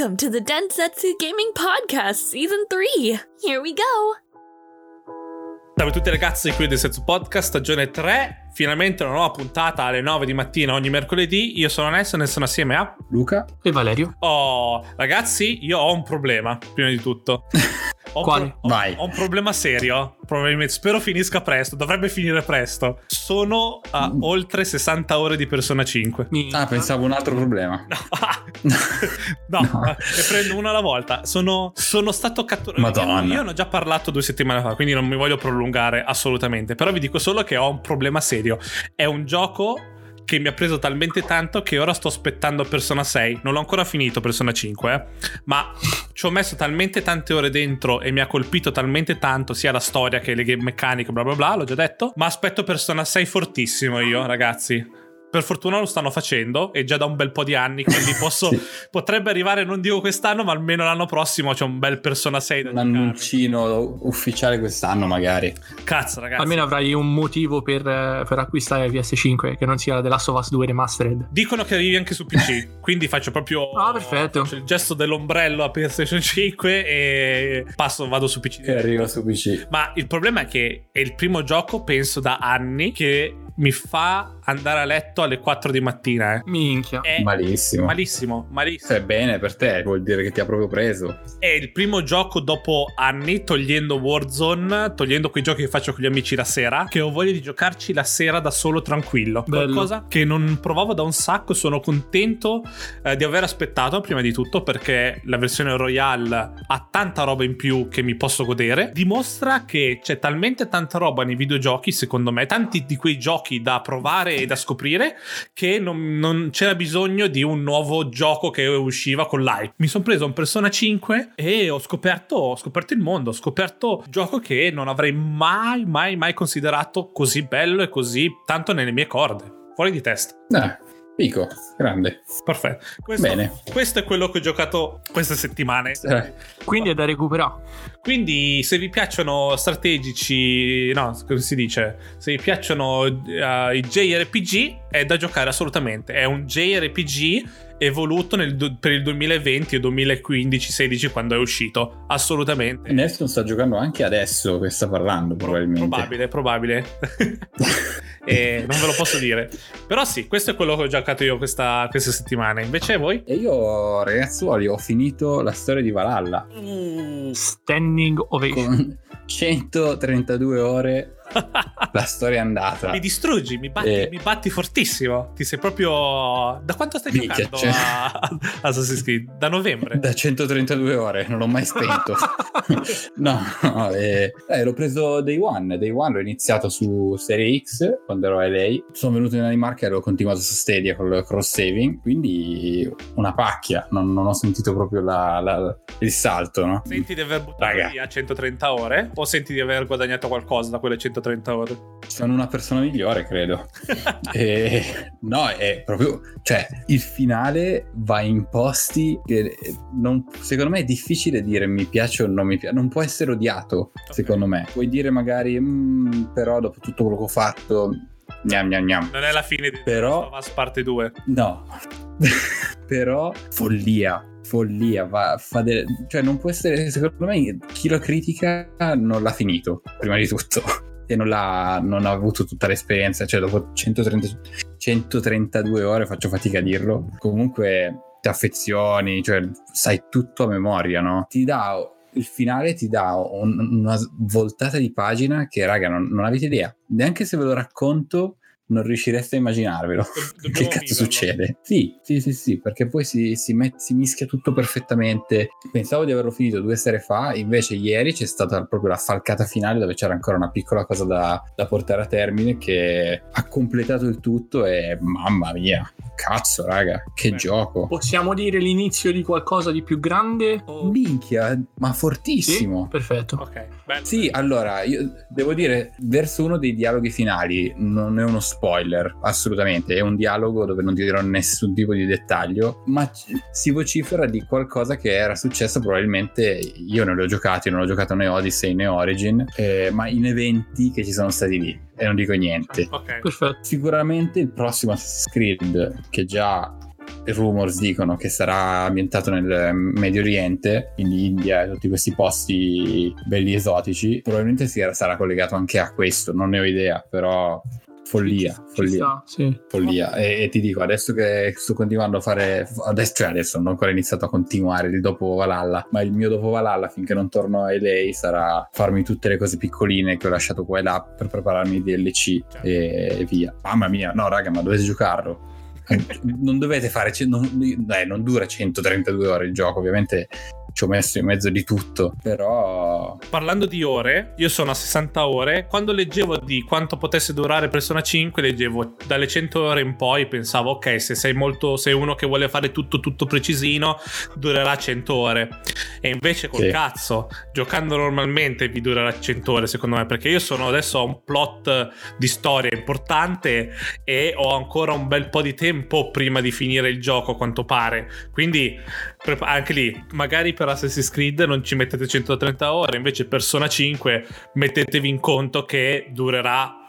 Welcome to the Densetsu Gaming Podcast Season 3. Here we go. Salve a tutti ragazzi, qui del Senso Podcast, stagione 3. Finalmente una nuova puntata alle 9 di mattina ogni mercoledì. Io sono Nelson e sono assieme a Luca e Valerio. Oh, ragazzi, io ho un problema, prima di tutto. Ho? Pro- ho, ho, un problema serio. Probabilmente spero finisca presto. Dovrebbe finire presto. Sono a mm. oltre 60 ore di Persona 5. Ah, pensavo un altro problema. No, no, no. ne prendo una alla volta. Sono, sono stato catturato. Madonna. Io, io ne ho già parlato due settimane fa, quindi non mi voglio prolungare assolutamente. Però vi dico solo che ho un problema serio. È un gioco che mi ha preso talmente tanto che ora sto aspettando Persona 6. Non l'ho ancora finito Persona 5, eh? ma ci ho messo talmente tante ore dentro e mi ha colpito talmente tanto sia la storia che le game meccaniche, bla bla bla, l'ho già detto. Ma aspetto Persona 6 fortissimo io, ragazzi. Per fortuna lo stanno facendo e già da un bel po' di anni, quindi posso, sì. potrebbe arrivare, non dico quest'anno, ma almeno l'anno prossimo c'è un bel Persona 6 da Un annuncino ufficiale quest'anno magari. Cazzo ragazzi. Almeno avrai un motivo per, per acquistare PS5 che non sia la The Last of Us 2 Remastered. Dicono che arrivi anche su PC, quindi faccio proprio ah, perfetto. il gesto dell'ombrello a PlayStation 5 e passo, vado su PC. E arrivo su PC. Ma il problema è che è il primo gioco, penso da anni, che mi fa andare a letto alle 4 di mattina. Eh. Minchia. È malissimo. Malissimo, malissimo. È bene per te, vuol dire che ti ha proprio preso. È il primo gioco dopo anni, togliendo Warzone, togliendo quei giochi che faccio con gli amici la sera, che ho voglia di giocarci la sera da solo tranquillo. Bello. Qualcosa che non provavo da un sacco, sono contento eh, di aver aspettato prima di tutto perché la versione Royale ha tanta roba in più che mi posso godere. Dimostra che c'è talmente tanta roba nei videogiochi, secondo me, tanti di quei giochi da provare e da scoprire che non, non c'era bisogno di un nuovo gioco che usciva con l'hype. Mi sono preso un Persona 5 e ho scoperto, ho scoperto il mondo, ho scoperto un gioco che non avrei mai, mai, mai considerato così bello e così tanto nelle mie corde. Fuori di testa. Eh. Pico, grande. Perfetto. Questo, Bene. Questo è quello che ho giocato queste settimane. Eh. Quindi è da recuperare. Quindi se vi piacciono strategici, no, come si dice? Se vi piacciono uh, i JRPG, è da giocare assolutamente. È un JRPG evoluto nel, per il 2020 o 2015-16 quando è uscito. Assolutamente. Nelson sta giocando anche adesso che sta parlando, probabilmente. Probabile, probabile. e non ve lo posso dire. Però sì, questo è quello che ho giocato io questa, queste settimane. Invece voi? E io, ragazzuoli, ho finito la storia di Valhalla. Mm, standing ovation. Con 132 ore la storia è andata. Mi distruggi, mi batti, e... mi batti, fortissimo. Ti sei proprio. Da quanto stai Minchia, giocando cioè... a Assassin's Creed? Da novembre? Da 132 ore, non l'ho mai spento. no, no eh, eh, l'ho preso Day One. Day One l'ho iniziato su Serie X quando ero a LA. Sono venuto in Danimarca e l'ho continuato su Stadia con il cross saving. Quindi una pacchia. Non, non ho sentito proprio la, la, il salto. No? Senti di aver buttato Raga. via 130 ore? O senti di aver guadagnato qualcosa da quelle 130 130 ore. Sono una persona migliore, credo. e, no, è proprio... Cioè, il finale va in posti che non, secondo me è difficile dire mi piace o non mi piace. Non può essere odiato, okay. secondo me. Puoi dire magari, mm, però dopo tutto quello che ho fatto... Gnam, gnam, gnam. Non è la fine di però, Last parte 2. No. però follia follia va, fa de- cioè non può essere secondo me chi lo critica non l'ha finito prima di tutto e non, non ha avuto tutta l'esperienza, cioè dopo 130, 132 ore faccio fatica a dirlo, comunque ti affezioni, cioè sai tutto a memoria, no? Ti dà il finale ti dà un, una voltata di pagina che, raga, non, non, avete idea. Neanche se ve lo racconto, non riuscireste a immaginarvelo. che cazzo viverlo. succede? Sì, sì, sì, sì, perché poi si, si, met, si, mischia tutto perfettamente. Pensavo di averlo finito due sere fa, invece ieri c'è stata proprio la falcata finale dove c'era ancora una piccola cosa da, da portare a termine che ha completato il tutto e mamma mia, cazzo raga, che Beh, gioco. Possiamo dire l'inizio di qualcosa di più grande? O... Minchia, ma fortissimo. Sì? Perfetto. Ok, bello. Sì, allora, io devo dire, verso uno dei dialoghi finali non è uno spazio spoiler, assolutamente, è un dialogo dove non ti dirò nessun tipo di dettaglio, ma si vocifera di qualcosa che era successo probabilmente, io non l'ho giocato, non l'ho giocato né Odyssey né Origin, eh, ma in eventi che ci sono stati lì e non dico niente. Ok, perfetto. Sicuramente il prossimo Assassin's Creed che già rumors dicono che sarà ambientato nel Medio Oriente, quindi India e tutti questi posti belli esotici. Probabilmente sarà collegato anche a questo, non ne ho idea, però follia, follia, sta, sì. follia. E, e, ti dico, adesso che sto continuando a fare, adesso, cioè adesso non ho ancora iniziato a continuare il dopo Valhalla, ma il mio dopo Valhalla finché non torno a LA sarà farmi tutte le cose piccoline che ho lasciato qua e là per prepararmi i DLC certo. e, e via. Mamma mia, no raga, ma dovete giocarlo non dovete fare non, dai, non dura 132 ore il gioco ovviamente ci ho messo in mezzo di tutto, però... Parlando di ore, io sono a 60 ore, quando leggevo di quanto potesse durare Persona 5, leggevo dalle 100 ore in poi, pensavo ok, se sei molto, sei uno che vuole fare tutto tutto precisino, durerà 100 ore. E invece col sì. cazzo, giocando normalmente vi durerà 100 ore secondo me, perché io sono adesso a un plot di storia importante e ho ancora un bel po' di tempo prima di finire il gioco, a quanto pare. Quindi anche lì, magari per Assassin's Creed non ci mettete 130 ore, invece Persona 5 mettetevi in conto che durerà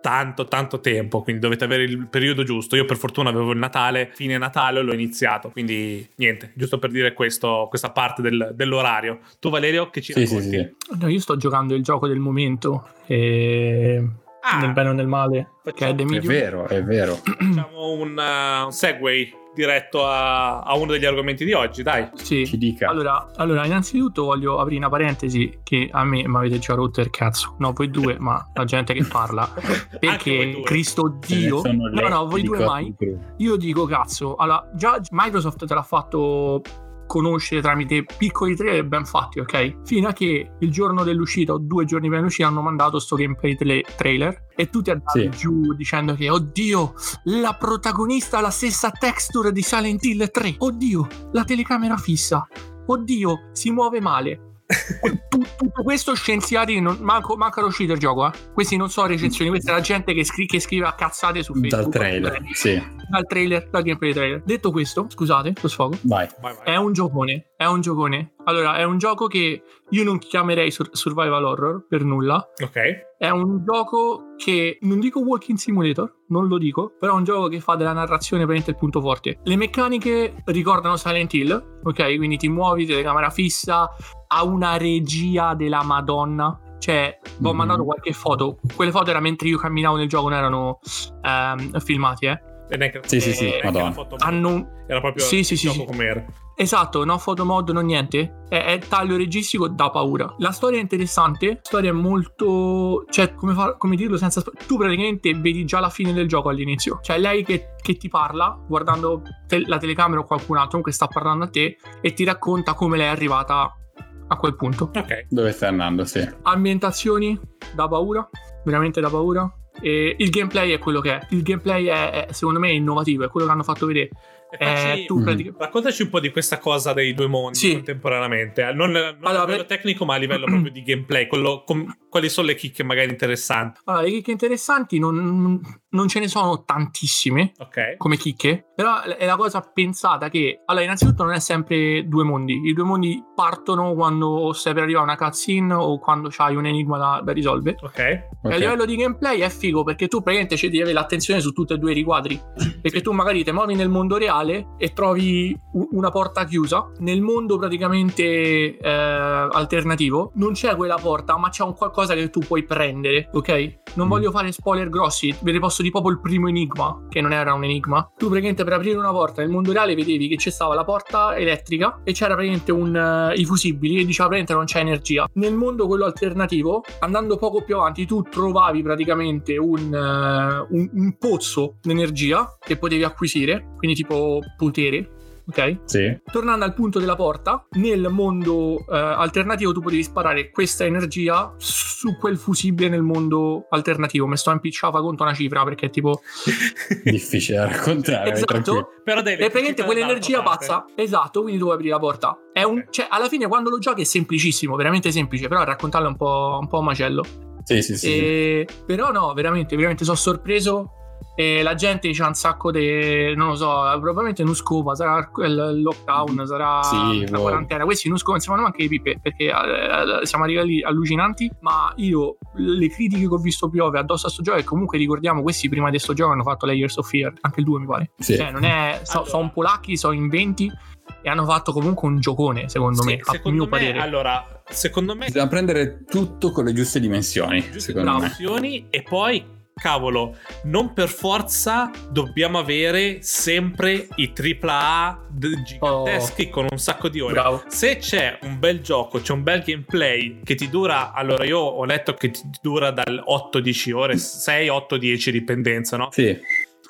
tanto tanto tempo quindi dovete avere il periodo giusto. Io per fortuna avevo il Natale fine Natale l'ho iniziato quindi niente giusto per dire questo, questa parte del, dell'orario. Tu Valerio che ci sì, racconti? Sì, sì. No, io sto giocando il gioco del momento e ah, nel bene o nel male perché è, è vero è vero. Facciamo un, uh, un segue diretto a, a, uno degli argomenti di oggi, dai. Sì. Ci dica. Allora, allora, innanzitutto voglio aprire una parentesi che a me mi avete già rotto il cazzo. No, voi due, ma la gente che parla. Perché Cristo Dio... No, no, voi due mai. Io dico cazzo. Allora, già Microsoft te l'ha fatto conoscere tramite piccoli trailer ben fatti, ok? Fino a che il giorno dell'uscita o due giorni prima dell'uscita hanno mandato sto gameplay trailer e tutti andavi sì. giù dicendo che oddio, la protagonista ha la stessa texture di Silent Hill 3. Oddio, la telecamera fissa. Oddio, si muove male tutto questo scienziati non, manco, manca uscito il gioco eh? questi non sono recensioni questa è la gente che, scri- che scrive a cazzate su Facebook dal trailer sì. dal trailer dal gameplay trailer detto questo scusate lo sfogo vai. Vai, vai. è un giocone è un giocone allora è un gioco che io non chiamerei sur- survival horror per nulla ok è un gioco che non dico walking simulator, non lo dico, però è un gioco che fa della narrazione veramente il punto forte. Le meccaniche ricordano Silent Hill, ok? Quindi ti muovi, telecamera fissa, ha una regia della Madonna. Cioè, mm-hmm. ho mhm. mandato qualche foto. Quelle foto era mentre io camminavo nel gioco, non erano um, filmati, eh. Sì, sì, sì, eh, Madonna. Hanno... Era proprio sì, sì, sì, sì. com'era. Esatto, no photo mod, no niente. È, è, taglio registico da paura. La storia è interessante, la storia è molto... Cioè, come, fa, come dirlo senza... Tu praticamente vedi già la fine del gioco all'inizio. Cioè, lei che, che ti parla, guardando te- la telecamera o qualcun altro, comunque sta parlando a te, e ti racconta come lei è arrivata a quel punto. Ok. Dove stai andando, sì. Ambientazioni da paura, veramente da paura. E il gameplay è quello che è. Il gameplay è, è secondo me innovativo, è quello che hanno fatto vedere. Eh, tu pratic- Raccontaci un po' di questa cosa dei due mondi sì. contemporaneamente, non, non allora, a livello tecnico, ma a livello proprio di gameplay. Quello, com- quali sono le chicche magari interessanti? Allora, le chicche interessanti non, non ce ne sono tantissime okay. come chicche, però è la cosa pensata che, allora, innanzitutto non è sempre due mondi. I due mondi partono quando stai per arrivare a una cutscene o quando c'hai un enigma da, da risolvere. Ok. E a livello di gameplay è figo perché tu praticamente ci devi avere l'attenzione su tutti e due i riquadri. Perché tu magari ti muovi nel mondo reale e trovi una porta chiusa. Nel mondo praticamente eh, alternativo non c'è quella porta, ma c'è un qualcosa che tu puoi prendere, ok? Non mm. voglio fare spoiler grossi, ve ne posso di proprio il primo enigma, che non era un enigma. Tu praticamente per aprire una porta nel mondo reale vedevi che c'è stava la porta elettrica e c'era praticamente un, uh, i fusibili e diceva praticamente non c'è energia. Nel mondo quello alternativo, andando poco più avanti, tu trovavi praticamente un, uh, un, un pozzo d'energia che potevi acquisire, quindi tipo potere ok? Sì. Tornando al punto della porta, nel mondo eh, alternativo tu potevi sparare questa energia su quel fusibile nel mondo alternativo. Mi sto impicciata contro una cifra perché è tipo... Difficile da raccontare. esatto. Però devi... E praticamente quell'energia pazza. Esatto, quindi tu puoi aprire la porta. È un... Cioè, alla fine quando lo giochi è semplicissimo, veramente semplice, però raccontarlo è un po', un po macello. Sì, sì, sì. E... Però no, veramente, veramente sono sorpreso e la gente c'ha un sacco di non lo so probabilmente Nuscova sarà il lockdown sarà sì, la wow. quarantena questi non si fanno neanche le pippe perché eh, siamo arrivati allucinanti ma io le critiche che ho visto piove addosso a sto gioco e comunque ricordiamo questi prima di sto gioco hanno fatto Layers of Fear anche il 2 mi pare sì. cioè non è so, allora. sono polacchi sono in 20 e hanno fatto comunque un giocone secondo sì, me a mio me, parere allora secondo me bisogna prendere tutto con le giuste dimensioni giuste secondo dimensioni me. e poi cavolo, non per forza dobbiamo avere sempre i AAA giganteschi oh. con un sacco di ore. Bravo. Se c'è un bel gioco, c'è un bel gameplay che ti dura, allora io ho letto che ti dura dal 8-10 ore, 6, 8, 10 dipendenza, no? Sì.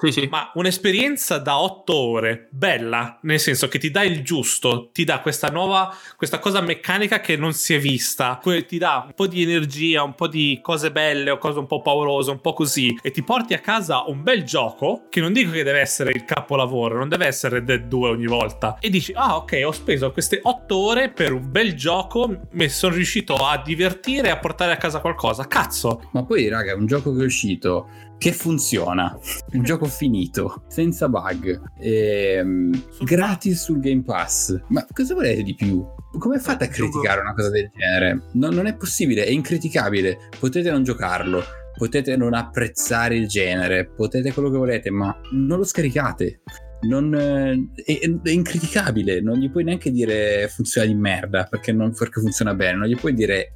Sì, sì. Ma un'esperienza da otto ore, bella, nel senso che ti dà il giusto, ti dà questa nuova, questa cosa meccanica che non si è vista, ti dà un po' di energia, un po' di cose belle o cose un po' paurose, un po' così, e ti porti a casa un bel gioco, che non dico che deve essere il capolavoro, non deve essere Dead 2 ogni volta, e dici, ah ok, ho speso queste otto ore per un bel gioco, mi sono riuscito a divertire e a portare a casa qualcosa, cazzo. Ma poi raga, è un gioco che è uscito che funziona, un gioco finito, senza bug, ehm, gratis sul Game Pass. Ma cosa volete di più? Come fate a criticare una cosa del genere? No, non è possibile, è incriticabile. Potete non giocarlo, potete non apprezzare il genere, potete quello che volete, ma non lo scaricate. Non, eh, è, è, incriticabile, non gli puoi neanche dire funziona di merda perché, non, perché funziona bene, non gli puoi dire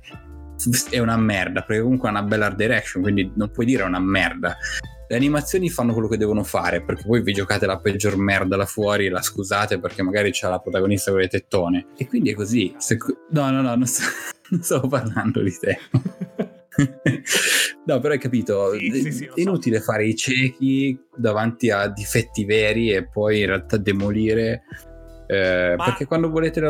è una merda, perché comunque ha una bella art direction, quindi non puoi dire una merda. Le animazioni fanno quello che devono fare, perché poi vi giocate la peggior merda là fuori e la scusate perché magari c'è la protagonista con le tettone. E quindi è così. Se... No, no, no, non, sto... non stavo parlando di te. no, però hai capito, sì, sì, sì, è inutile so. fare i ciechi davanti a difetti veri e poi in realtà demolire eh, Ma... Perché quando volete,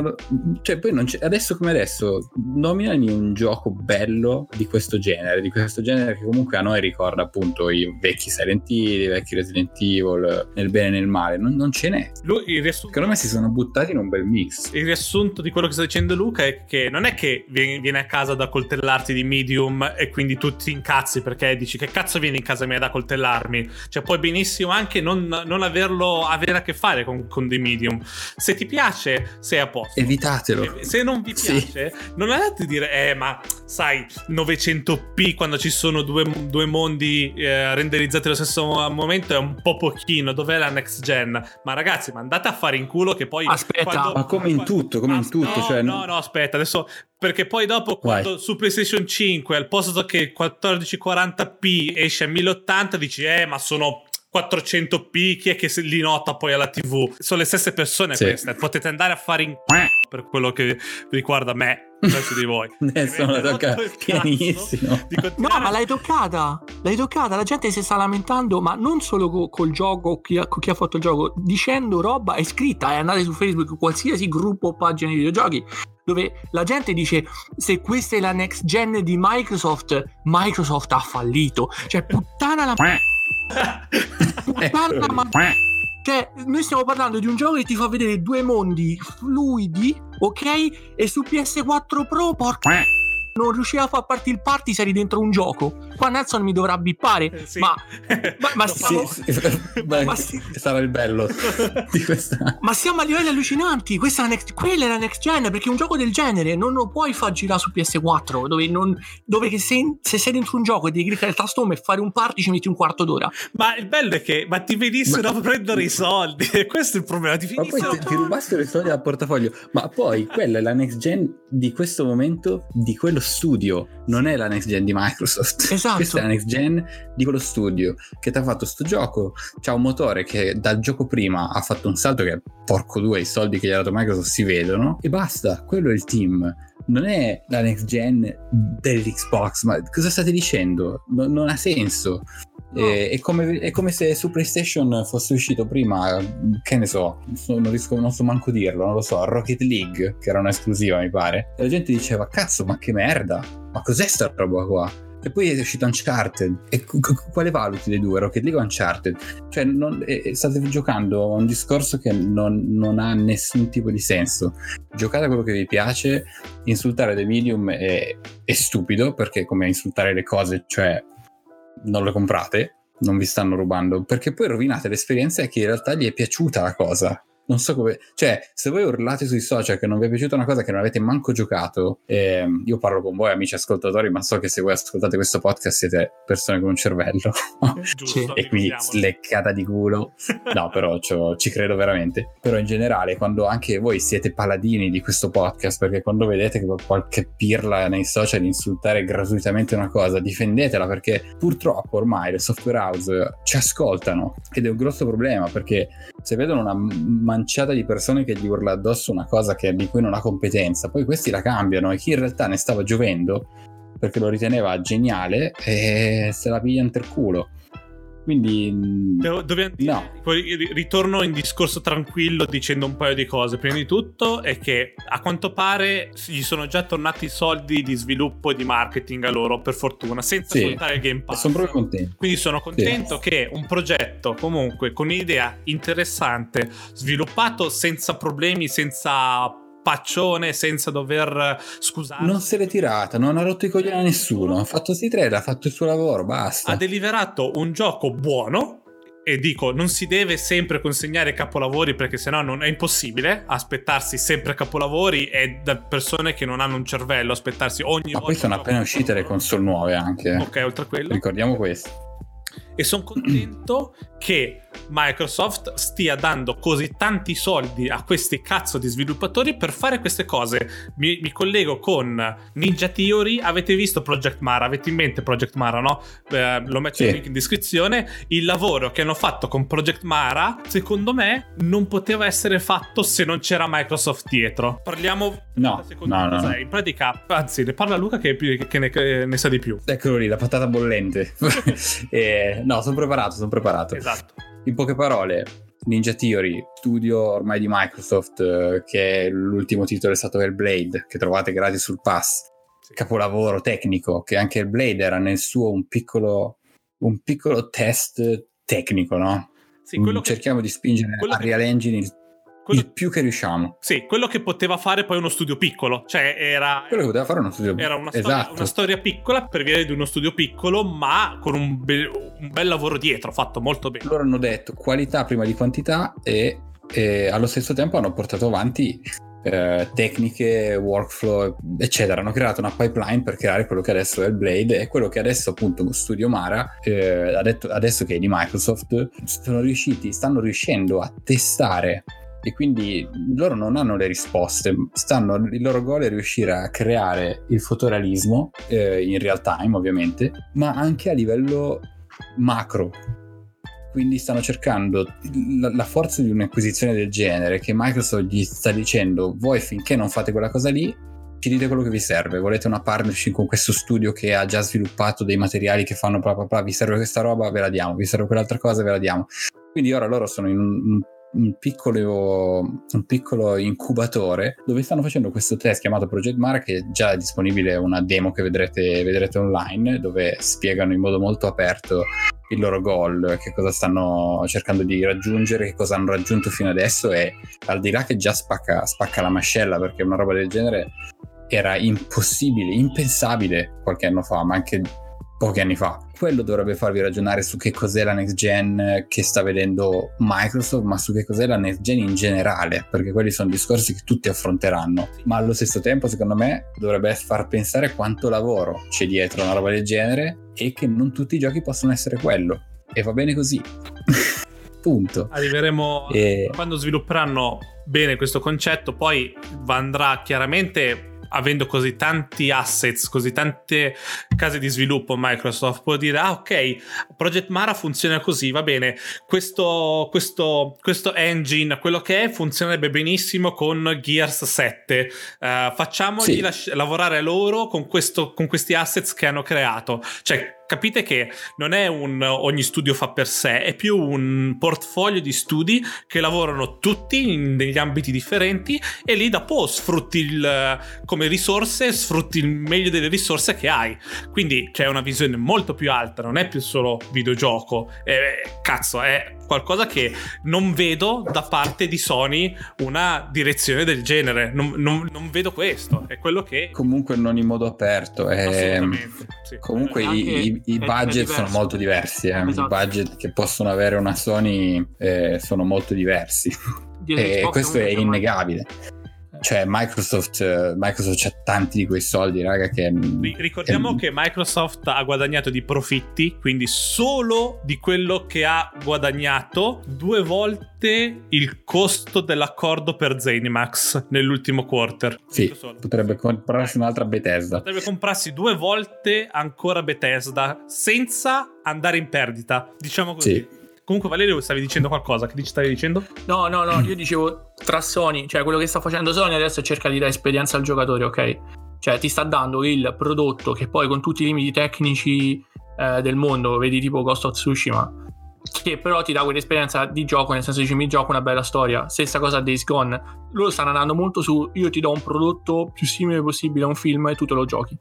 cioè, poi non c'è, adesso come adesso, nominami un gioco bello di questo genere, di questo genere che comunque a noi ricorda appunto i vecchi Silent Hill, i vecchi Resident Evil, nel bene e nel male. Non, non ce n'è. Lui, il riassunto... Secondo me si sono buttati in un bel mix. Il riassunto di quello che sta dicendo Luca è che non è che vieni, vieni a casa da coltellarti di medium e quindi tu ti incazzi perché dici che cazzo vieni in casa mia da coltellarmi. Cioè, puoi benissimo anche non, non averlo avere a che fare con, con dei medium se ti piace, sei a posto. Evitatelo. Se non vi piace, sì. non andate a dire, eh, ma sai, 900p quando ci sono due, due mondi eh, renderizzati allo stesso momento è un po' pochino. Dov'è la next gen? Ma ragazzi, ma andate a fare in culo che poi. Aspetta, quando, ma come in tutto, come in tutto. No, cioè, no, no, aspetta, adesso perché poi dopo quando su PlayStation 5 al posto che 1440p esce a 1080 dici eh ma sono 400p, chi è che li nota poi alla TV? Sono le stesse persone sì. queste. Potete andare a fare in per quello che riguarda me verso di voi. Adesso la tocca pianissimo. No, ma l'hai toccata. L'hai toccata. La gente si sta lamentando, ma non solo co- col gioco, chi ha, chi ha, fatto il gioco, dicendo roba è scritta. È andate su Facebook, qualsiasi gruppo o pagina di videogiochi. Dove la gente dice: Se questa è la next gen di Microsoft, Microsoft ha fallito. Cioè, puttana la. Puttana ma... Cioè, noi stiamo parlando di un gioco che ti fa vedere due mondi fluidi, ok? E su PS4 Pro, porca non riusciva a far partire il party se eri dentro un gioco. Qua Nelson mi dovrà bippare, eh, sì. ma, ma, ma, stiamo, sì, sì. Beh, ma si... sarà il bello di questa. Ma siamo a livelli allucinanti. Questa è la next, quella è la next gen perché un gioco del genere non lo puoi far girare su PS4 dove, non, dove se, se, sei dentro un gioco e devi cliccare il tasto home e fare un party ci metti un quarto d'ora. Ma il bello è che ma ti venissero ma... a prendere i soldi. Questo è il problema. Ti ma poi ti, ti rubassero i soldi al portafoglio. Ma poi quella è la next gen di questo momento di quello studio, non è la next gen di Microsoft. Esatto. Questa è la next gen di quello studio che ti ha fatto sto gioco. C'ha un motore che dal gioco prima ha fatto un salto che, porco due, i soldi che gli ha dato Microsoft si vedono. E basta, quello è il team. Non è la next gen dell'Xbox, ma cosa state dicendo? non, non ha senso. No. È, come, è, come, se su PlayStation fosse uscito prima, che ne so, non, riesco, non so manco dirlo, non lo so, Rocket League, che era un'esclusiva mi pare. E la gente diceva, cazzo, ma che merda, ma cos'è sta roba qua? E poi è uscito Uncharted. E quale valuti dei due, Rocket League o Uncharted? Cioè, non, è, state giocando un discorso che non, non, ha nessun tipo di senso. Giocate quello che vi piace, insultare dei medium è, è stupido, perché è come insultare le cose, cioè non le comprate, non vi stanno rubando, perché poi rovinate l'esperienza che in realtà gli è piaciuta la cosa non so come. Cioè, se voi urlate sui social che non vi è piaciuta una cosa che non avete manco giocato, eh, io parlo con voi, amici ascoltatori, ma so che se voi ascoltate questo podcast siete persone con un cervello. Giusto, e quindi sleccata di culo. No, però ci credo veramente. Però in generale, quando anche voi siete paladini di questo podcast, perché quando vedete che qualche pirla nei social insultare gratuitamente una cosa, difendetela perché purtroppo ormai le software house ci ascoltano ed è un grosso problema perché se vedono una manciata di persone che gli urla addosso una cosa che, di cui non ha competenza, poi questi la cambiano e chi in realtà ne stava giovendo perché lo riteneva geniale e se la piglia per culo. Quindi dire, no. poi ritorno in discorso tranquillo dicendo un paio di cose. Prima di tutto è che a quanto pare gli sono già tornati i soldi di sviluppo e di marketing a loro, per fortuna, senza sì, il Game Pass. Sono proprio contento. Quindi sono contento sì. che un progetto comunque con un'idea interessante, sviluppato senza problemi, senza paccione senza dover scusare. Non se l'è tirata, non ha rotto i coglioni a nessuno. Ha fatto si trade, ha fatto il suo lavoro, basta. Ha deliberato un gioco buono. E dico, non si deve sempre consegnare capolavori perché sennò non è impossibile aspettarsi sempre capolavori e da persone che non hanno un cervello aspettarsi ogni Ma volta. Ma poi sono appena uscite le console nuove anche. Ok, oltre a quello. Ricordiamo questo e sono contento che Microsoft stia dando così tanti soldi a questi cazzo di sviluppatori per fare queste cose. Mi, mi collego con Ninja Theory. Avete visto Project Mara? Avete in mente Project Mara, no? Eh, lo metto sì. in descrizione. Il lavoro che hanno fatto con Project Mara, secondo me, non poteva essere fatto se non c'era Microsoft dietro. Parliamo. No, no, no, no. In pratica, anzi, ne parla Luca che, che, ne, che ne, sa di più. Eccolo lì, la patata bollente. eh, no, sono preparato, sono preparato. Esatto. In poche parole, Ninja Theory, studio ormai di Microsoft, eh, che l'ultimo titolo è stato Hellblade, che trovate gratis sul pass. Capolavoro tecnico, che anche Hellblade era nel suo un piccolo, un piccolo test tecnico, no? Sì, Cerchiamo che, di spingere Unreal che... Engine il quello, il più che riusciamo. Sì, quello che poteva fare poi uno studio piccolo, cioè era... Quello che poteva fare uno studio piccolo. Era una, esatto. storia, una storia piccola per via di uno studio piccolo, ma con un, be- un, bel lavoro dietro, fatto molto bene. Loro hanno detto qualità prima di quantità e, e allo stesso tempo hanno portato avanti eh, tecniche, workflow, eccetera. Hanno creato una pipeline per creare quello che adesso è il Blade e quello che adesso appunto Studio Mara, eh, adesso che è di Microsoft, sono riusciti, stanno riuscendo a testare e quindi loro non hanno le risposte, stanno, il loro goal è riuscire a creare il fotorealismo eh, in real time ovviamente, ma anche a livello macro. Quindi stanno cercando la, la forza di un'acquisizione del genere che Microsoft gli sta dicendo voi finché non fate quella cosa lì ci dite quello che vi serve. Volete una partnership con questo studio che ha già sviluppato dei materiali che fanno bla bla bla, vi serve questa roba, ve la diamo, vi serve quell'altra cosa, ve la diamo. Quindi ora loro sono in un un piccolo, un piccolo, incubatore dove stanno facendo questo test chiamato Project Mara che è già disponibile una demo che vedrete, vedrete online dove spiegano in modo molto aperto il loro goal, che cosa stanno cercando di raggiungere, che cosa hanno raggiunto fino adesso e al di là che già spacca, spacca la mascella perché una roba del genere era impossibile, impensabile qualche anno fa, ma anche pochi anni fa. Quello dovrebbe farvi ragionare su che cos'è la next gen che sta vedendo Microsoft, ma su che cos'è la next gen in generale, perché quelli sono discorsi che tutti affronteranno. Ma allo stesso tempo, secondo me, dovrebbe far pensare quanto lavoro c'è dietro una roba del genere e che non tutti i giochi possono essere quello. E va bene così. Punto. Arriveremo e... quando svilupperanno bene questo concetto, poi andrà chiaramente avendo così tanti assets, così tante case di sviluppo Microsoft può dire ah ok Project Mara funziona così va bene questo, questo, questo engine quello che è funzionerebbe benissimo con Gears 7 uh, eh, facciamogli sì. las- lavorare loro con, questo, con questi assets che hanno creato cioè capite che non è un ogni studio fa per sé, è più un portfolio di studi che lavorano tutti in degli ambiti differenti e lì dopo sfrutti il, come risorse, sfrutti il meglio delle risorse che hai. Quindi c'è una visione molto più alta, non è più solo videogioco. Eh, cazzo, è qualcosa che non vedo da parte di Sony una direzione del genere. Non, non, non vedo questo. È quello che. Comunque non in modo aperto. È... Assolutamente. Sì. Comunque i, i, i budget sono molto diversi. Eh. Esatto. I budget che possono avere una Sony eh, sono molto diversi. e questo è innegabile. Cioè, Microsoft, eh, Microsoft ha tanti di quei soldi, raga. Che Ricordiamo è... che Microsoft ha guadagnato di profitti, quindi solo di quello che ha guadagnato due volte il costo dell'accordo per Zenimax nell'ultimo quarter. Sì, potrebbe comprarsi un'altra Bethesda. Potrebbe comprarsi due volte ancora Bethesda senza andare in perdita, diciamo così. Sì. Comunque, Valerio, stavi dicendo qualcosa? Che stavi dicendo? No, no, no. Io dicevo tra Sony, cioè quello che sta facendo Sony adesso è cercare di dare esperienza al giocatore, ok? Cioè, ti sta dando il prodotto che poi con tutti i limiti tecnici eh, del mondo, vedi tipo Ghost of Tsushima, che però ti dà quell'esperienza di gioco, nel senso dici mi gioco una bella storia. Stessa cosa a Days Gone. Loro stanno andando molto su io ti do un prodotto più simile possibile a un film e tu te lo giochi.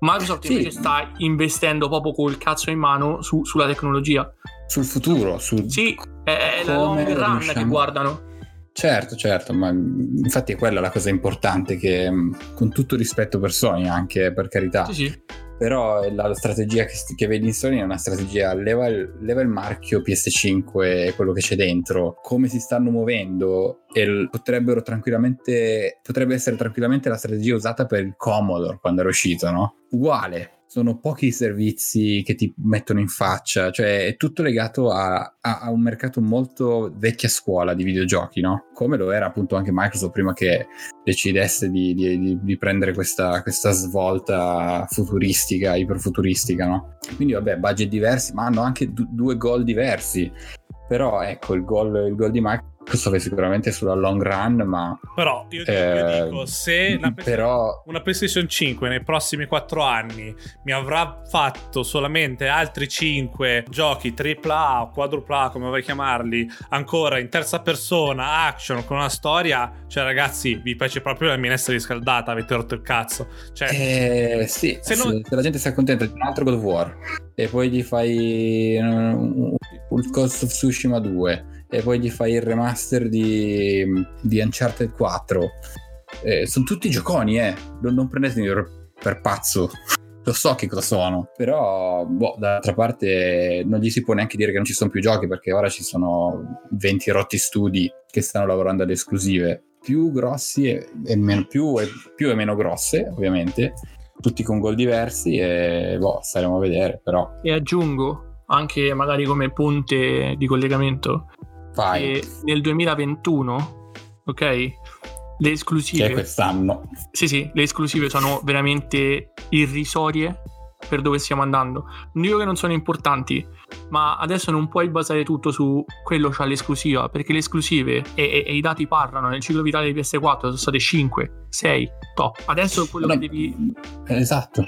Microsoft sì. invece sta investendo proprio col cazzo in mano su, sulla tecnologia. Sul futuro, su Sì, è, la long run che guardano. Certo, certo, ma infatti è quella la cosa importante che con tutto rispetto per Sony anche per carità. Sì, sì. Però la, strategia che, che, vedi in Sony è una strategia leva il, leva il marchio PS5 e quello che c'è dentro, come si stanno muovendo e potrebbero tranquillamente potrebbe essere tranquillamente la strategia usata per il Commodore quando era uscito, no? Uguale, sono pochi i servizi che ti mettono in faccia, cioè è tutto legato a, a, a, un mercato molto vecchia scuola di videogiochi, no? Come lo era appunto anche Microsoft prima che decidesse di, di, di prendere questa, questa, svolta futuristica, iperfuturistica, no? Quindi vabbè, budget diversi, ma hanno anche du- due goal diversi. Però ecco, il goal di Microsoft questo è sicuramente sulla long run, ma... Però io dico, eh, dico se una, però... una PlayStation 5 nei prossimi 4 anni mi avrà fatto solamente altri 5 giochi AAA o quadrupla, come vuoi chiamarli, ancora in terza persona, action, con una storia, cioè ragazzi, vi piace proprio la minestra riscaldata, avete rotto il cazzo. Cioè, eh, sì, se, non... se la gente si accontenta di un altro God of War e poi gli fai un, un Ghost of Tsushima 2 e poi gli fai il remaster di, di Uncharted 4. Eh, sono tutti gioconi, eh. Non, non prendetemi per, pazzo. Lo so che cosa sono, però boh, d'altra parte non gli si può neanche dire che non ci sono più giochi perché ora ci sono 20 rotti studi che stanno lavorando ad esclusive più grossi e, e meno, più, e, più e meno grosse, ovviamente, tutti con gol diversi e boh, staremo a vedere però. E aggiungo anche magari come punte di collegamento Vai. nel 2021, ok? Le esclusive. Che quest'anno. Sì, sì, le esclusive sono veramente irrisorie per dove stiamo andando. Non dico che non sono importanti, ma adesso non puoi basare tutto su quello c'ha l'esclusiva, perché le esclusive e, e, e i dati parlano nel ciclo vitale di PS4 sono state 5, 6, top. Adesso quello no, che devi... Esatto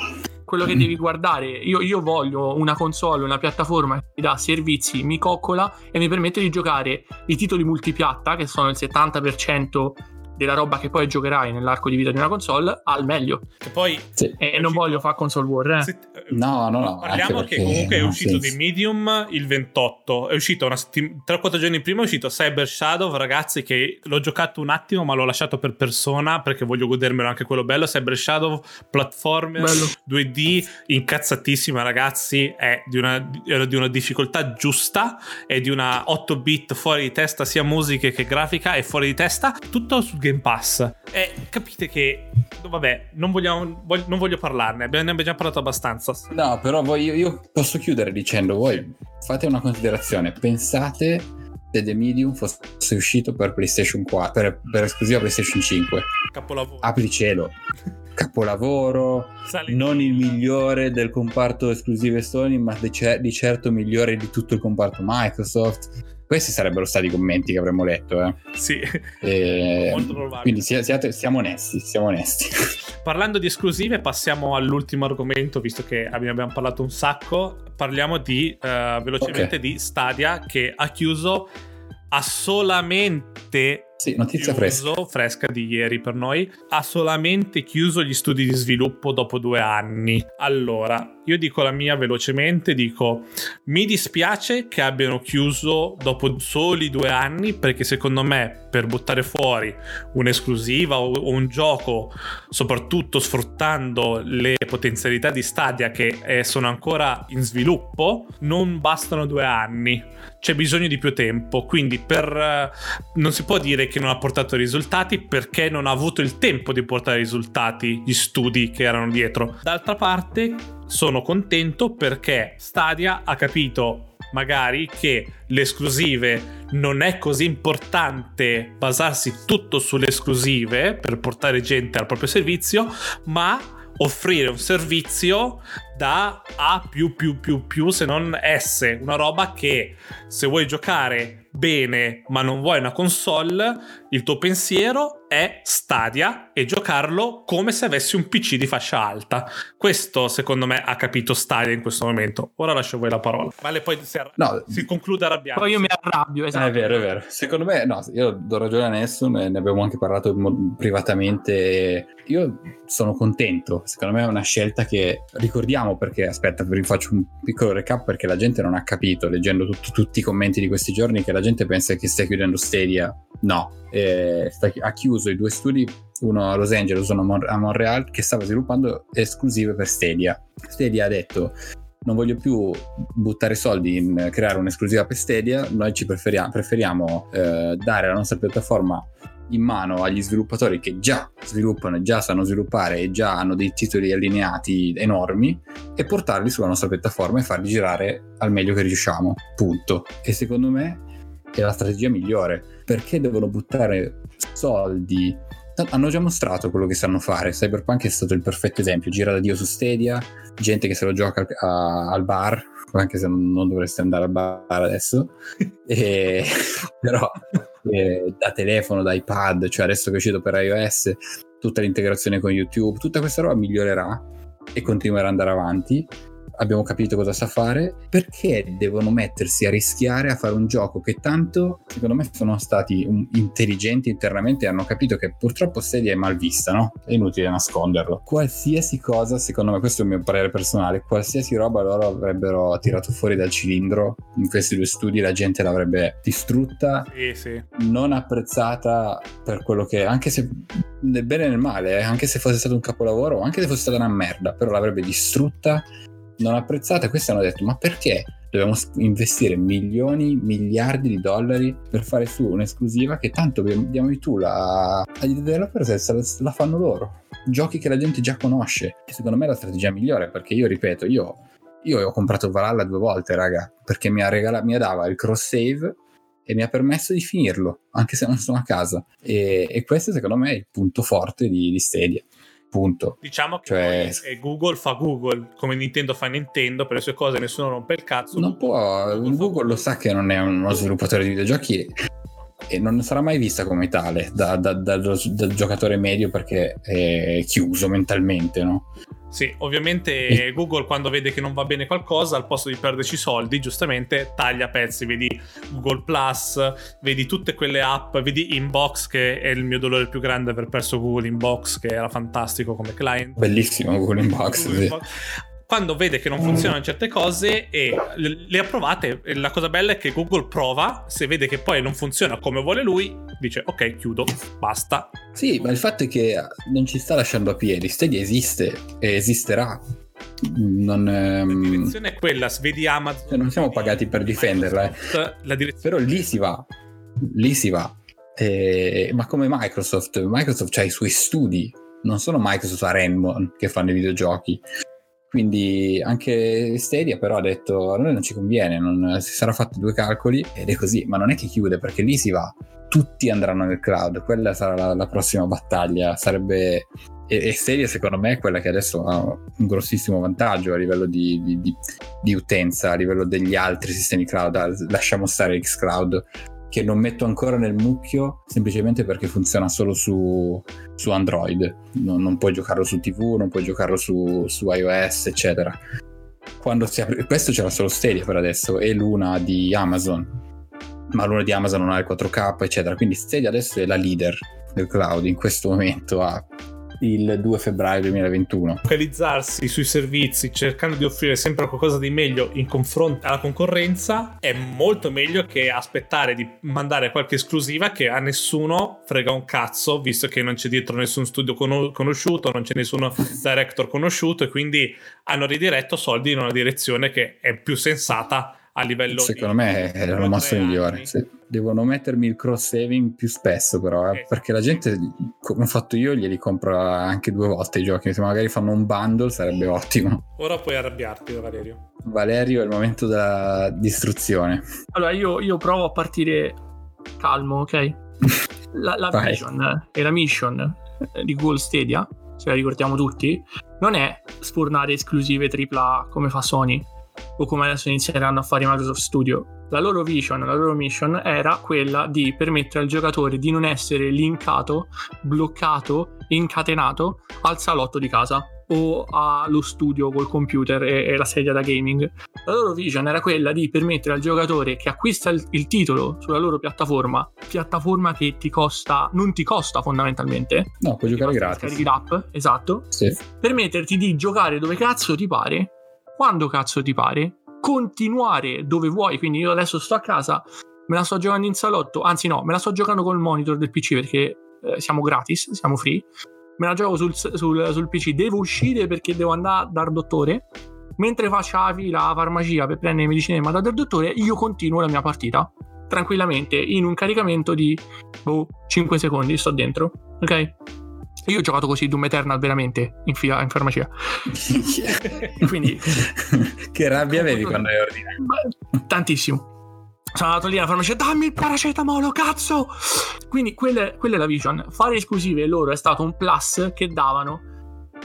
quello che devi guardare. Io, io, voglio una console, una piattaforma che mi dà servizi, mi coccola e mi permette di giocare i titoli multipiatta, che sono il 70% della roba che poi giocherai nell'arco di vita di una console al meglio. Che poi sì. e non voglio fare console war. Eh. Se, no, no, no. Parliamo che comunque è uscito di Medium il 28. È uscito una settim- 3-4 giorni prima. È uscito Cyber Shadow, ragazzi. Che l'ho giocato un attimo, ma l'ho lasciato per persona perché voglio godermelo anche quello bello. Cyber Shadow, platformer bello. 2D, incazzatissima, ragazzi. È di una, di una difficoltà giusta. È di una 8 bit fuori di testa, sia musiche che grafica. È fuori di testa. Tutto sul game Game Pass. E capite che, vabbè, non, vogliamo, voglio, non voglio parlarne, ne abbiamo già parlato abbastanza. No, però voi, io, posso chiudere dicendo, voi fate una considerazione, pensate se The Medium fosse uscito per PlayStation 4, per, per esclusiva PlayStation 5. Capolavoro. Apri cielo. Capolavoro, Sali. non il migliore del comparto esclusive Sony, ma di, cer- di certo migliore di tutto il comparto Microsoft questi sarebbero stati i commenti che avremmo letto. Eh. Sì, e... molto probabile. Quindi siate, siamo onesti, siamo onesti. Parlando di esclusive, passiamo all'ultimo argomento, visto che abbiamo parlato un sacco. Parliamo di, uh, velocemente okay. di Stadia che ha chiuso ha solamente sì, notizia fresca. fresca di ieri per noi, ha solamente chiuso gli studi di sviluppo dopo due anni. Allora, io dico la mia velocemente, dico, mi dispiace che abbiano chiuso dopo soli due anni perché secondo me per buttare fuori un'esclusiva o un gioco, soprattutto sfruttando le potenzialità di Stadia che eh, sono ancora in sviluppo, non bastano due anni. C'è bisogno di più tempo, quindi per, eh, non si può dire che non ha portato risultati perché non ha avuto il tempo di portare risultati gli studi che erano dietro. D'altra parte sono contento perché Stadia ha capito magari che le esclusive non è così importante basarsi tutto sulle esclusive per portare gente al proprio servizio, ma offrire un servizio da A più più più più se non S, una roba che se vuoi giocare bene ma non vuoi una console, il tuo pensiero è Stadia e giocarlo come se avessi un PC di fascia alta. Questo secondo me ha capito Stadia in questo momento. Ora lascio voi la parola. Vale poi si, arra- no. si conclude arrabbiato. Poi io mi arrabbio, esatto. È vero, è vero. Secondo me, no, io do ragione a Nessun, ne abbiamo anche parlato privatamente. Io sono contento, secondo me è una scelta che ricordiamo perché, aspetta, vi faccio un piccolo recap perché la gente non ha capito, leggendo tut- tutti i commenti di questi giorni, che la gente pensa che stia chiudendo Stadia. No, eh, sta, ha chiuso i due studi, uno a Los Angeles, uno a, Mon- a Montreal, che stava sviluppando esclusive per Stadia. Stadia ha detto non voglio più buttare soldi in creare un'esclusiva per Stadia, noi ci preferiamo, preferiamo eh, dare la nostra piattaforma in mano agli sviluppatori che già sviluppano, già sanno sviluppare e già hanno dei titoli allineati enormi e portarli sulla nostra piattaforma e farli girare al meglio che riusciamo. Punto. E secondo me è la strategia migliore perché devono buttare soldi hanno già mostrato quello che sanno fare. Cyberpunk è stato il perfetto esempio. Gira da Dio su Stadia, gente che se lo gioca a, al bar, anche se non dovreste andare al bar adesso. e, però eh, da telefono, da iPad, cioè adesso che è uscito per iOS, tutta l'integrazione con YouTube, tutta questa roba migliorerà e continuerà ad andare avanti abbiamo capito cosa sa fare, perché devono mettersi a rischiare a fare un gioco che tanto, secondo me, sono stati un, intelligenti internamente e hanno capito che purtroppo Stadia è mal vista, no? È inutile nasconderlo. Qualsiasi cosa, secondo me, questo è il mio parere personale, qualsiasi roba loro avrebbero tirato fuori dal cilindro in questi due studi, la gente l'avrebbe distrutta, sì, sì. non apprezzata per quello che, anche se nel bene e nel male, eh, anche se fosse stato un capolavoro, anche se fosse stata una merda, però l'avrebbe distrutta non apprezzata questi hanno detto ma perché dobbiamo investire milioni, miliardi di dollari per fare su un'esclusiva che tanto diamo i tool agli developer se la, la fanno loro? Giochi che la gente già conosce e secondo me è la strategia migliore perché io ripeto io, io ho comprato Valhalla due volte raga perché mi, ha regalato, mi dava il cross save e mi ha permesso di finirlo anche se non sono a casa. E, e questo secondo me è il punto forte di, di Stadia punto. Diciamo che cioè... Google fa Google, come Nintendo fa Nintendo, per le sue cose nessuno rompe il cazzo. Non può, Google, Google lo sa che non è uno sviluppatore di videogiochi e non sarà mai vista come tale da, da, da, dal giocatore medio perché è chiuso mentalmente, no? Sì, ovviamente Google quando vede che non va bene qualcosa, al posto di perderci soldi, giustamente taglia pezzi, vedi Google Plus, vedi tutte quelle app, vedi Inbox che è il mio dolore più grande aver perso Google Inbox che era fantastico come client. Bellissimo Google Inbox, Google sì. Inbox quando vede che non funzionano certe cose e le ha provate, la cosa bella è che Google prova, se vede che poi non funziona come vuole lui, dice ok, chiudo, basta. Sì, ma il fatto è che non ci sta lasciando a piedi, Stadia esiste e esisterà. Non, ehm... La direzione è quella, vedi Amazon. Cioè non siamo pagati per difenderla, eh. direzione... però lì si va, lì si va. Eh, ma come Microsoft, Microsoft ha i suoi studi, non sono Microsoft a Rainbow che fanno i videogiochi. Quindi anche Stadia però ha detto a noi non ci conviene, non, si sarà fatto due calcoli ed è così, ma non è che chiude perché lì si va, tutti andranno nel cloud, quella sarà la, la prossima battaglia, sarebbe... E, e, Stadia secondo me è quella che adesso ha un grossissimo vantaggio a livello di, di, di, di utenza, a livello degli altri sistemi cloud, lasciamo stare Xcloud che non metto ancora nel mucchio semplicemente perché funziona solo su, su Android. Non, non, puoi giocarlo su TV, non puoi giocarlo su, su iOS, eccetera. Quando si apre, questo c'era solo Stadia per adesso e l'una di Amazon. Ma l'una di Amazon non ha il 4K, eccetera. Quindi Stadia adesso è la leader del cloud in questo momento. Ha il 2 febbraio 2021. Focalizzarsi sui servizi cercando di offrire sempre qualcosa di meglio in confronto alla concorrenza è molto meglio che aspettare di mandare qualche esclusiva che a nessuno frega un cazzo, visto che non c'è dietro nessun studio conosciuto, non c'è nessun director conosciuto e quindi hanno ridiretto soldi in una direzione che è più sensata a livello secondo di, me è la mossa migliore sì. devono mettermi il cross saving più spesso però eh, perché la gente come ho fatto io glieli compra anche due volte i giochi. Se magari fanno un bundle sarebbe ottimo. Ora puoi arrabbiarti Valerio. Valerio è il momento della distruzione. Allora io, io provo a partire calmo ok? La, la vision e la mission di Google Stadia se la ricordiamo tutti non è sfornare esclusive AAA come fa Sony o come adesso inizieranno a fare Microsoft Studio. La loro vision, la loro mission era quella di permettere al giocatore di non essere linkato, bloccato, incatenato al salotto di casa o allo studio col computer e, e, la sedia da gaming. La loro vision era quella di permettere al giocatore che acquista il, il, titolo sulla loro piattaforma, piattaforma che ti costa, non ti costa fondamentalmente. No, puoi giocare gratis. Scarichi l'app, esatto. Sì. Permetterti di giocare dove cazzo ti pare quando cazzo ti pare, continuare dove vuoi. Quindi io adesso sto a casa, me la sto giocando in salotto, anzi no, me la sto giocando col monitor del PC perché eh, siamo gratis, siamo free. Me la gioco sul, sul, sul, PC, devo uscire perché devo andare dal dottore. Mentre faccio la farmacia per prendere medicine mandare dal dottore, io continuo la mia partita tranquillamente in un caricamento di boh, 5 secondi. Sto dentro, ok? Io ho giocato così Doom Eternal veramente in, fila, in farmacia. Quindi... che rabbia avevi quando hai ordinato? Tantissimo. Sono andato lì alla farmacia, dammi il paracetamolo, cazzo! Quindi quella, quella è la vision. Fare esclusive loro è stato un plus che davano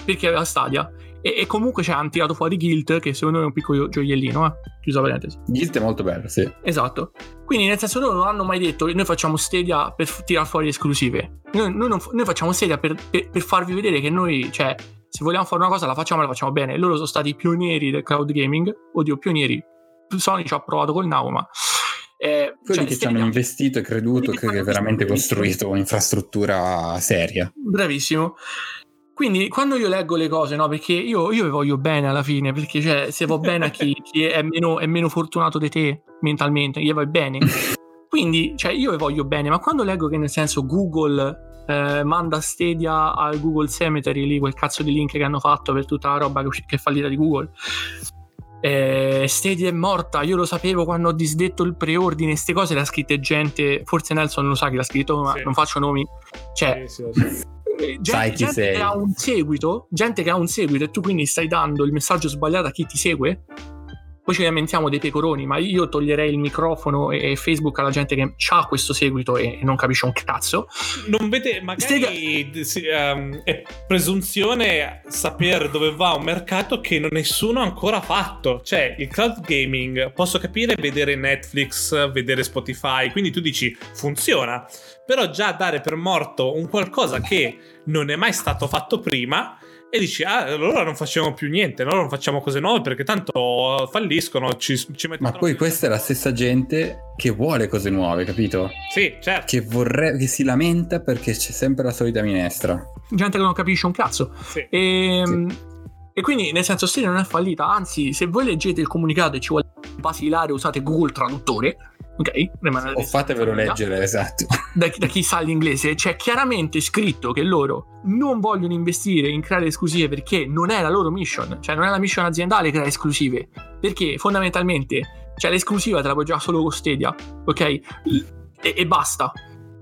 perché aveva Stadia. E, e comunque ci hanno tirato fuori Guild, che secondo me è un piccolo gioiellino, eh? chiusa parentesi. Guild è molto bello, sì. Esatto. Quindi nel senso loro non hanno mai detto noi facciamo Stadia per tirare fuori esclusive. Noi, noi, non, noi facciamo Stadia per, per, per, farvi vedere che noi, cioè, se vogliamo fare una cosa la facciamo e la facciamo bene. Loro sono stati pionieri del cloud gaming. Oddio, pionieri. Sony ci ha provato col Now, ma... Eh, Quelli cioè, che ci hanno investito e creduto che hai veramente costruito un'infrastruttura seria. Bravissimo. Quindi quando io leggo le cose, no, perché io, io voglio bene alla fine, perché cioè, se va bene a chi, chi è, meno, è, meno, fortunato di te mentalmente, gli vai bene. Quindi, cioè, io voglio bene, ma quando leggo che nel senso Google eh, manda Stadia al Google Cemetery, lì quel cazzo di link che hanno fatto per tutta la roba che, che è fallita di Google, eh, Stadia è morta, io lo sapevo quando ho disdetto il preordine, queste cose le ha scritte gente, forse Nelson lo sa chi l'ha scritto, ma sì. non faccio nomi. Cioè, sì, sì, gente, chi gente sei. che ha un seguito, gente che ha un seguito e tu quindi stai dando il messaggio sbagliato a chi ti segue, poi ci lamentiamo dei pecoroni, ma io toglierei il microfono e Facebook alla gente che ha questo seguito e non capisce un cazzo. Non vede, magari Stega... um, è presunzione saper dove va un mercato che nessuno ha ancora fatto. Cioè, il cloud gaming, posso capire vedere Netflix, vedere Spotify, quindi tu dici funziona, però già dare per morto un qualcosa che non è mai stato fatto prima e dici, ah, allora non facciamo più niente, allora non facciamo cose nuove perché tanto falliscono, ci, ci Ma poi questa è la stessa gente che vuole cose nuove, capito? Sì, certo. Che, vorrebbe, che si lamenta perché c'è sempre la solita minestra. Gente che non capisce un cazzo. Sì. E, ehm, sì. e quindi, nel senso, se non è fallita, anzi, se voi leggete il comunicato e ci vuole basilare, usate Google Traduttore ok? O fatevelo leggere, esatto. Da, da, chi sa l'inglese, c'è chiaramente scritto che loro non vogliono investire in creare esclusive perché non è la loro mission, cioè non è la mission aziendale creare esclusive, perché fondamentalmente, cioè l'esclusiva te la puoi giocare solo con Stadia, ok? E, e basta.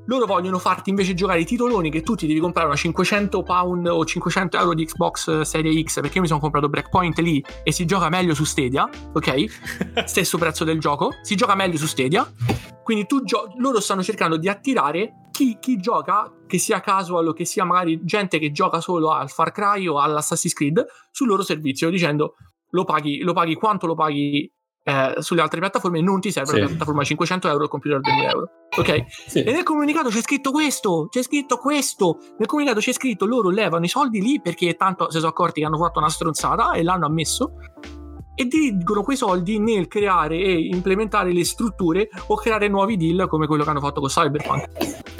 Loro vogliono farti invece giocare i titoloni che tu ti devi comprare una 500 pound o 500 euro di Xbox Serie X perché io mi sono comprato Breakpoint lì e si gioca meglio su Stadia, ok? Stesso prezzo del gioco, si gioca meglio su Stadia. Quindi gio- loro stanno cercando di attirare chi, chi, gioca, che sia casual o che sia magari gente che gioca solo al Far Cry o all'Assassin's Creed sul loro servizio dicendo lo paghi, lo paghi quanto lo paghi eh, sulle altre piattaforme non ti serve sì. la piattaforma 500 euro e il computer 2000 euro ok sì. e nel comunicato c'è scritto questo c'è scritto questo nel comunicato c'è scritto loro levano i soldi lì perché tanto si sono accorti che hanno fatto una stronzata e l'hanno ammesso e dirigono quei soldi nel creare e implementare le strutture o creare nuovi deal come quello che hanno fatto con Cyberpunk.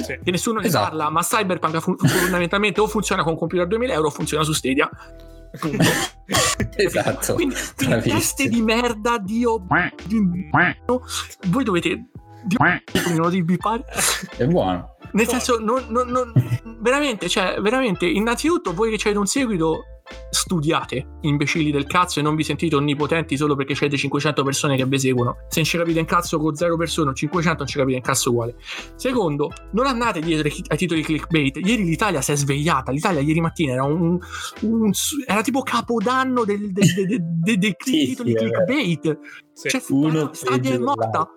Sì. Che nessuno ne esatto. parla, ma Cyberpunk fondamentalmente o funziona con computer 2000 euro o funziona su Stadia. esatto. Quindi, quindi teste di merda, Dio. Voi dovete. Dio, non di bipare. È buono. Nel senso, non, non, non, veramente, cioè, veramente, innanzitutto voi che c'avete un seguito, studiate, imbecilli del cazzo, e non vi sentite onnipotenti solo perché c'è 500 persone che vi seguono. Se non ci capite in cazzo con 0 persone o 500 non ci capite in cazzo uguale. Secondo, non andate dietro ai titoli clickbait. Ieri l'Italia si è svegliata. L'Italia ieri mattina era un, un era tipo capodanno del, del, del, del, del sì, titoli sì, clickbait. Sì. Cioè, Uno Stadia è morta.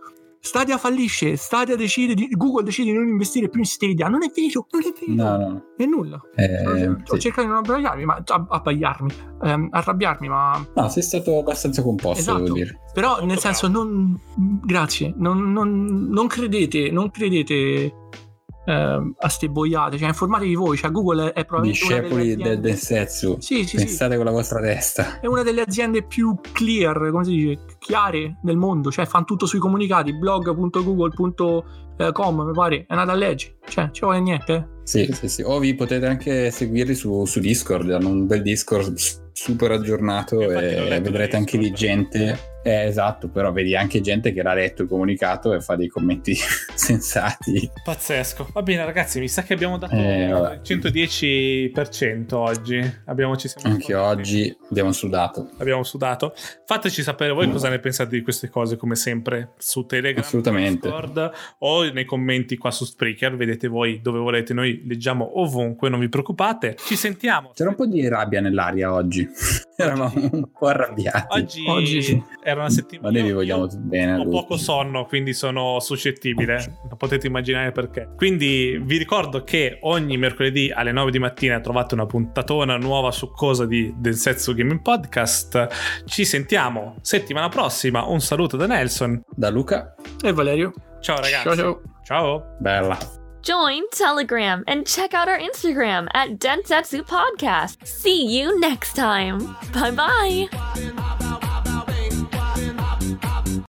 Stadia fallisce, Stadia decide di, Google decide di non investire più in Stadia. Non è vero, non è vero. No, no. È nulla. Eh, Sto sì. cercando di non abbagliarmi, ma abbagliarmi, ehm, arrabbiarmi, ma. No, sei stato abbastanza composto, esatto. devo dire. Però, nel senso, non. Grazie. Non, non, non credete, non credete eh, a ste boiate, cioè informatevi voi, cioè Google è probabilmente discepoli del, del Setsu. Sì, sì, Pensate sì. con la vostra testa. È una delle aziende più clear, come si dice, chiare del mondo, cioè fanno tutto sui comunicati, blog.google.com, mi pare, è andata a leggere, cioè ci vuole niente. Eh. Sì, sì, sì. O vi potete anche seguirli su, su Discord, hanno un bel Discord super aggiornato e, e vedrete anche di gente eh, esatto, però vedi anche gente che l'ha letto il comunicato e fa dei commenti sensati. Pazzesco. Va bene, ragazzi, mi sa che abbiamo dato eh, il 110% oggi. Abbiamo, ci anche oggi abbiamo sudato. Abbiamo sudato. Fateci sapere voi mm. cosa ne pensate di queste cose, come sempre, su Telegram, Assolutamente. Discord o nei commenti qua su Spreaker. Vedete voi dove volete, noi leggiamo ovunque, non vi preoccupate. Ci sentiamo. C'era un po' di rabbia nell'aria oggi. Eravamo un po' arrabbiati. Oggi, oggi sì era una settimana. Ma noi vi vogliamo bene. Ho poco sonno, quindi sono suscettibile. Potete immaginare perché. Quindi vi ricordo che ogni mercoledì alle 9 di mattina trovate una puntatona nuova su cosa di, del Setsu Gaming Podcast. Ci sentiamo settimana prossima. Un saluto da Nelson, da Luca e Valerio. Ciao ragazzi. Ciao ciao. Ciao. Bella. Join Telegram and check out our Instagram at Densetsu Podcast. See you next time. Bye bye.